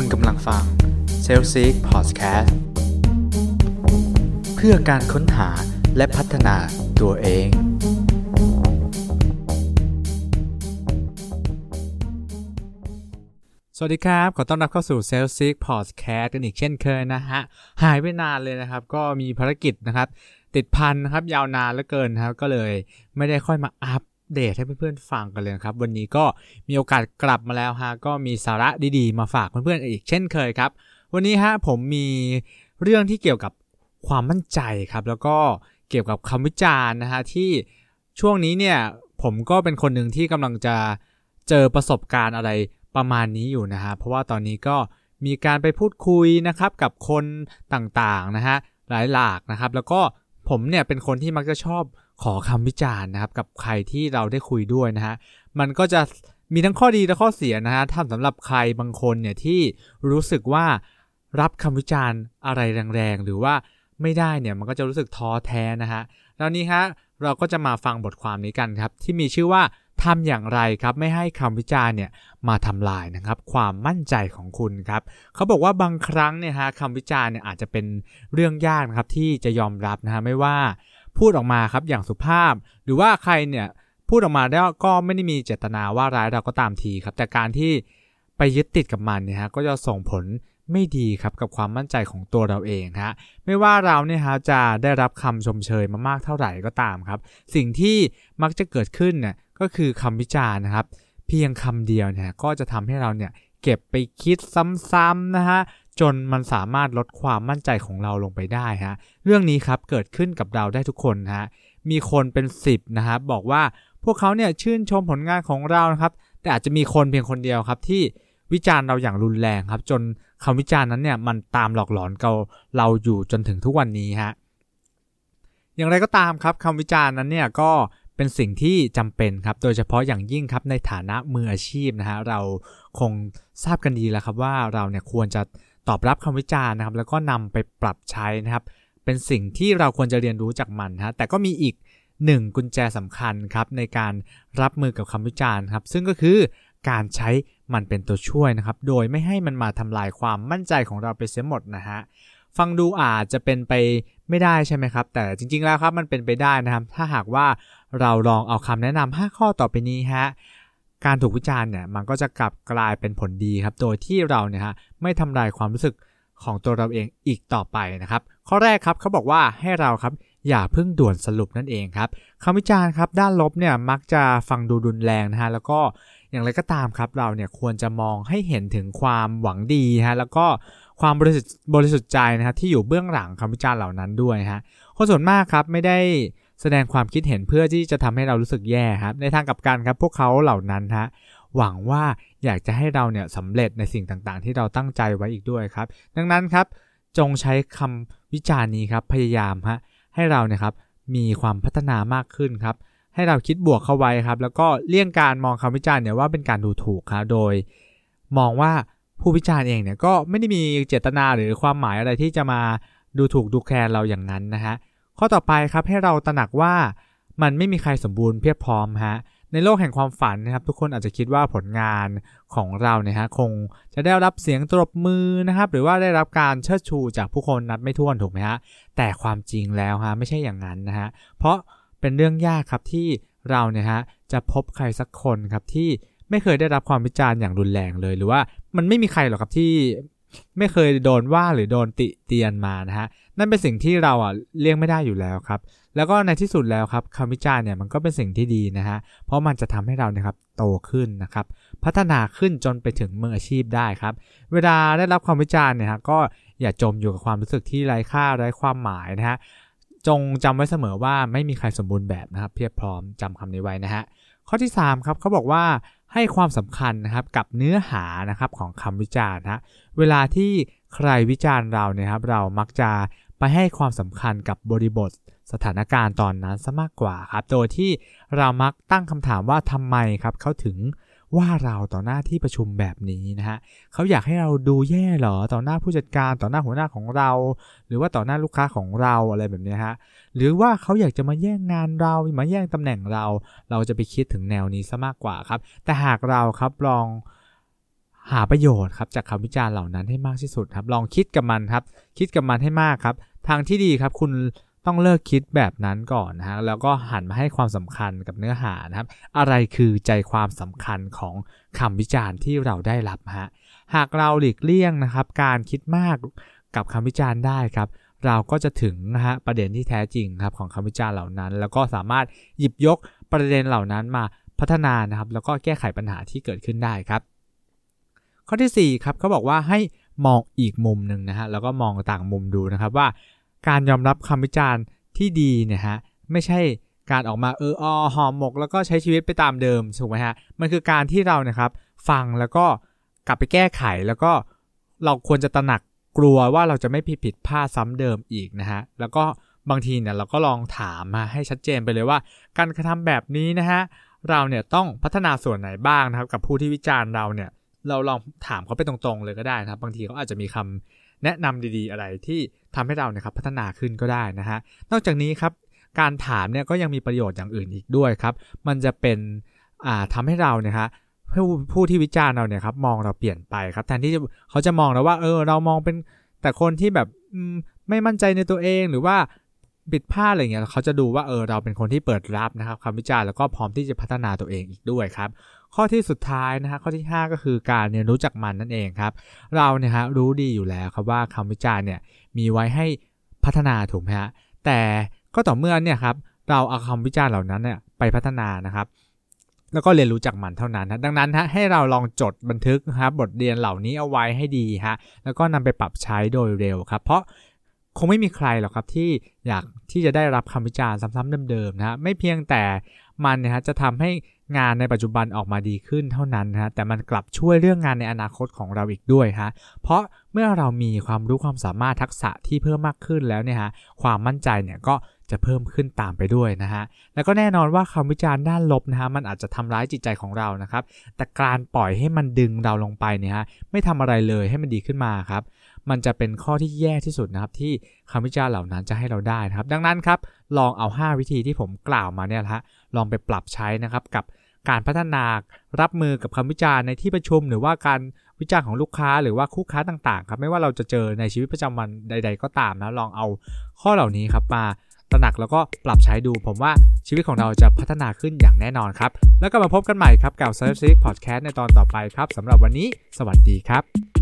คุณกำลังฟัง s a l s eek Podcast เพื่อการค้นหาและพัฒนาตัวเอง สวัสดีครับ ขอต้อนรับเข้าสู่ s a l s eek Podcast กันอีกเช่นเคยนะฮะ หายไปนานเลยนะครับ ก็มีภารกิจนะครับ ติดพันนะครับ ยาวนานเหลือเกินนะครับ ก็เลยไม่ได้ค่อยมาอัป เดตให้เพื่อนๆฟังกันเลยครับ วันนี้ก็มีโอกาสกลับมาแล้วฮะก็มีสาระดีๆ มาฝากเพื่อนๆอีกเช่นเคยครับ วันนี้ฮะผมมีเรื่องที่เกี่ยวกับความมั่นใจครับ แล้วก็เกี่ยวกับคำวิจารณ์นะฮะที่ช่วงนี้เนี่ยผมก็เป็นคนหนึ่งที่กำลังจะเจอประสบการณ์อะไรประมาณนี้อยู่นะฮะเพราะว่าตอนนี้ก็มีการไปพูดคุยนะครับกับคนต่างๆนะฮะหลายหลากนะครับ แล้วก็ผมเนี่ยเป็นคนที่มักจะชอบ ขอคำวิจารณ์นะครับ กับใครที่เราได้คุยด้วยนะฮะมันก็จะมีทั้งข้อดีและข้อเสียนะฮะถ้าสำหรับใครบางคนเนี่ยที่รู้สึกว่ารับคำวิจารณ์อะไรแรงๆ หรือว่าไม่ได้เนี่ยมันก็จะรู้สึกท้อแท้นะฮะแล้วนี้ฮะเราก็จะมาฟังบทความนี้กันครับ ที่มีชื่อว่าทำอย่างไรครับไม่ให้คำวิจารณ์เนี่ยมาทำลายนะครับ ความมั่นใจของคุณครับเขาบอกว่าบางครั้งเนี่ยฮะคำวิจารณ์เนี่ยอาจจะเป็นเรื่องยากนะครับที่จะยอมรับนะฮะไม่ว่า พูดออกมาครับอย่างสุภาพ หรือว่าใครเนี่ยพูดออกมาแล้วก็ไม่ได้มีเจตนาว่าร้ายเราก็ตามทีครับ แต่การที่ไปยึดติดกับมันเนี่ยฮะก็จะส่งผลไม่ดีครับกับความมั่นใจของตัวเราเองฮะไม่ว่าเราเนี่ยฮะจะได้รับคำชมเชยมามากเท่าไหร่ก็ตามครับ สิ่งที่มักจะเกิดขึ้นเนี่ยก็คือคำวิจารณ์นะครับ เพียงคำเดียวเนี่ยก็จะทำให้เราเนี่ยเก็บไปคิดซ้ำๆนะฮะ จนมันสามารถลดความมั่นใจของเราลงไปได้ฮะเรื่องนี้ครับเกิดขึ้นกับเราได้ทุกคนฮะมีคนเป็น 10นะครับบอกว่าพวกเขาเนี่ยชื่นชมผลงานของเรานะครับ แต่อาจจะมีคนเพียงคนเดียวครับที่วิจารณ์เราอย่างรุนแรงครับ จนคำวิจารณ์นั้นเนี่ยมันตามหลอกหลอนเราเราอยู่จนถึงทุกวันนี้ฮะอย่างไรก็ตามครับคำวิจารณ์นั้นเนี่ยก็เป็นสิ่งที่จำเป็นครับ โดยเฉพาะอย่างยิ่งครับในฐานะมืออาชีพนะฮะเราคงทราบกันดีแล้วครับว่าเราเนี่ยควรจะ ตอบรับคำวิจารณ์นะครับ แล้วก็นำไปปรับใช้นะครับ เป็นสิ่งที่เราควรจะเรียนรู้จากมันฮะแต่ก็มีอีกหนึ่งกุญแจสำคัญครับในการรับมือกับคำวิจารณ์ครับ ซึ่งก็คือการใช้มันเป็นตัวช่วยนะครับ โดยไม่ให้มันมาทำลายความมั่นใจของเราไปเสียหมดนะฮะฟังดูอาจจะเป็นไปไม่ได้ใช่ไหมครับ แต่จริงๆแล้วครับมันเป็นไปได้นะครับ ถ้าหากว่าเราลองเอาคำแนะนำ5ข้อต่อไปนี้ฮะ การถูกวิจารณ์เนี่ยมันก็จะกลับกลายเป็นผลดีครับ โดยที่เราเนี่ยฮะไม่ทำลายความรู้สึกของตัวเราเองอีกต่อไปนะครับ ข้อแรกครับเขาบอกว่าให้เราครับอย่าเพิ่งด่วนสรุปนั่นเองครับคำวิจารณ์ครับด้านลบเนี่ยมักจะฟังดูรุนแรงนะฮะแล้วก็อย่างไรก็ตามครับเราเนี่ยควรจะมองให้เห็นถึงความหวังดีฮะแล้วก็ความบริสุทธิ์บริสุทธิ์ใจนะครับที่อยู่เบื้องหลังคำวิจารณ์เหล่านั้นด้วยฮะคนส่วนมากครับไม่ได้ แสดงความคิดเห็นเพื่อที่จะทำให้เรารู้สึกแย่ครับ ในทางกับการครับ พวกเขาเหล่านั้นฮะหวังว่าอยากจะให้เราเนี่ยสำเร็จในสิ่งต่างๆ ที่เราตั้งใจไว้อีกด้วยครับ ดังนั้นครับจงใช้คำวิจารณ์นี้ครับพยายามฮะให้เราเนี่ยครับมีความพัฒนามากขึ้นครับ ให้เราคิดบวกเข้าไว้ครับ แล้วก็เลี่ยงการมองคำวิจารณ์เนี่ยว่าเป็นการดูถูกครับโดย มองว่าผู้วิจารณ์เองเนี่ยก็ไม่ได้มีเจตนาหรือความหมายอะไรที่จะมาดูถูกดูแคลนเราอย่างนั้นนะฮะ ข้อต่อไปครับให้เราตระหนักว่ามันไม่มีใครสมบูรณ์เพียบพร้อมฮะในโลกแห่งความฝันนะครับ ทุกคนอาจจะคิดว่าผลงานของเราเนี่ยฮะคงจะได้รับเสียงตบมือนะครับ หรือว่าได้รับการเชิดชูจากผู้คนนับไม่ถ้วนถูกไหมฮะแต่ความจริงแล้วฮะไม่ใช่อย่างนั้นนะฮะเพราะเป็นเรื่องยากครับที่เราเนี่ยฮะจะพบใครสักคนครับที่ไม่เคยได้รับความวิจารณ์อย่างรุนแรงเลย หรือว่ามันไม่มีใครหรอกครับที่ ไม่เคยโดนว่าหรือโดนติเตียนมานะฮะนั่นเป็นสิ่งที่เราอะเลี่ยงไม่ได้อยู่แล้วครับ แล้วก็ในที่สุดแล้วครับคำวิจารณ์เนี่ยมันก็เป็นสิ่งที่ดีนะฮะเพราะมันจะทำให้เราเนี่ยครับโตขึ้นนะครับพัฒนาขึ้นจนไปถึงมืออาชีพได้ครับ เวลาได้รับความวิจารณ์เนี่ยฮะก็อย่าจมอยู่กับความรู้สึกที่ไร้ค่าไร้ความหมายนะฮะจงจำไว้เสมอว่าไม่มีใครสมบูรณ์แบบนะครับ เพียบพร้อมจำคำนี้ไว้นะฮะข้อที่3ครับเขาบอกว่า ให้ความสำคัญนะครับกับเนื้อหานะครับของคำวิจารณ์นะเวลาที่ใครวิจารณ์เราเนี่ยครับเรามักจะไปให้ความสำคัญกับบริบทสถานการณ์ตอนนั้นซะมากกว่าครับ โดยที่เรามักตั้งคำถามว่าทำไมครับเขาถึง ว่าเราต่อหน้าที่ประชุมแบบนี้นะฮะเขาอยากให้เราดูแย่หรอต่อหน้าผู้จัดการต่อหน้าหัวหน้าของเรา หรือว่าต่อหน้าลูกค้าของเราอะไรแบบนี้ฮะหรือว่าเขาอยากจะมาแย่งงานเรามาแย่งตำแหน่งเรา เราจะไปคิดถึงแนวนี้ซะมากกว่าครับ แต่หากเราครับลองหาประโยชน์ครับจากคำวิจารณ์เหล่านั้นให้มากที่สุดครับ ลองคิดกับมันครับ คิดกับมันให้มากครับ ทางที่ดีครับคุณ ต้องเลิกคิดแบบนั้นก่อนนะฮะแล้วก็หันมาให้ความสำคัญกับเนื้อหานะครับ อะไรคือใจความสำคัญของคำวิจารณ์ที่เราได้รับฮะหากเราหลีกเลี่ยงนะครับ การคิดมากกับคำวิจารณ์ได้ครับเราก็จะถึงนะฮะประเด็นที่แท้จริงครับของคำวิจารณ์เหล่านั้น แล้วก็สามารถหยิบยกประเด็นเหล่านั้นมาพัฒนานะครับ แล้วก็แก้ไขปัญหาที่เกิดขึ้นได้ครับ ข้อที่4ครับเขาบอกว่าให้มองอีกมุมหนึ่งนะฮะแล้วก็มองต่างมุมดูนะครับว่า การยอมรับคำวิจารณ์ที่ดีเนี่ยฮะไม่ใช่การออกมาเอออหอมหมก แล้วก็ใช้ชีวิตไปตามเดิมถูกไหมฮะมันคือการที่เรานะครับฟังแล้วก็กลับไปแก้ไขแล้วก็เราควรจะตระหนักกลัวว่าเราจะไม่ผิดผิดพลาดซ้ำเดิมอีกนะฮะแล้วก็บางทีเนี่ยเราก็ลองถามมาให้ชัดเจนไปเลยว่า การกระทำแบบนี้นะฮะเราเนี่ยต้องพัฒนาส่วนไหนบ้างนะครับ กับผู้ที่วิจารณ์เราเนี่ยเราลองถามเขาไปตรงๆเลยก็ได้นะครับ บางทีเขาอาจจะมีคำ แนะนำดีๆอะไรที่ทำให้เราเนี่ยครับพัฒนาขึ้นก็ได้นะฮะนอกจากนี้ครับการถามเนี่ยก็ยังมีประโยชน์อย่างอื่นอีกด้วยครับ มันจะเป็นอ่าทำให้เราเนี่ยฮะผู้ผู้ที่วิจารณ์เราเนี่ยครับมองเราเปลี่ยนไปครับแทนที่เขาจะมองเราว่าเออเรามองเป็นแต่คนที่แบบไม่มั่นใจในตัวเองหรือว่าผิดพลาดอะไรเงี้ยเขาจะดูว่าเออเราเป็นคนที่เปิดรับนะครับคำวิจารณ์แล้วก็พร้อมที่จะพัฒนาตัวเองอีกด้วยครับ ข้อที่สุดท้ายนะฮะข้อที่ 5 ก็คือการเรียนรู้จักมันนั่นเองครับ เราเนี่ยฮะรู้ดีอยู่แล้วครับว่าคำวิจารณ์เนี่ยมีไว้ให้พัฒนาถูกไหมฮะแต่ก็ต่อเมื่อเนี่ยครับเราเอาคำวิจารณ์เหล่านั้นเนี่ยไปพัฒนานะครับ แล้วก็เรียนรู้จักมันเท่านั้นนะดังนั้นฮะให้เราลองจดบันทึกนะครับบทเรียนเหล่านี้เอาไว้ให้ดีฮะแล้วก็นำไปปรับใช้โดยเร็วครับ เพราะคงไม่มีใครหรอกครับที่อยากที่จะได้รับคำวิจารณ์ซ้ำๆเดิมๆนะฮะไม่เพียงแต่มันนะฮะจะทำให้ งานในปัจจุบันออกมาดีขึ้นเท่านั้นนะฮะแต่มันกลับช่วยเรื่องงานในอนาคตของเราอีกด้วยฮะเพราะเมื่อเรามีความรู้ความสามารถทักษะที่เพิ่มมากขึ้นแล้วเนี่ยฮะความมั่นใจเนี่ยก็จะเพิ่มขึ้นตามไปด้วยนะฮะ แล้วก็แน่นอนว่าคำวิจารณ์ด้านลบนะฮะมันอาจจะทำร้ายจิตใจของเรานะครับ แต่การปล่อยให้มันดึงเราลงไปเนี่ยฮะไม่ทำอะไรเลยให้มันดีขึ้นมาครับ มันจะเป็นข้อที่แย่ที่สุดนะครับที่คำวิจารณ์เหล่านั้นจะให้เราได้นะครับ ดังนั้นครับลองเอา 5 วิธีที่ผมกล่าวมาเนี่ยฮะลองไปปรับใช้นะครับกับ การพัฒนารับมือกับคำวิจารณ์ในที่ประชุม หรือว่าการวิจารณ์ของลูกค้าหรือว่าคู่ค้าต่างๆครับไม่ว่าเราจะเจอในชีวิตประจำวันใด ๆ ก็ตามนะลองเอาข้อเหล่านี้ครับมาตระหนักแล้วก็ปรับใช้ดู ผมว่าชีวิตของเราจะพัฒนาขึ้นอย่างแน่นอนครับ แล้วก็มาพบกันใหม่ครับกับ s e r v e s Podcast ในตอนต่อไปครับสำหรับวันนี้ สวัสดีครับ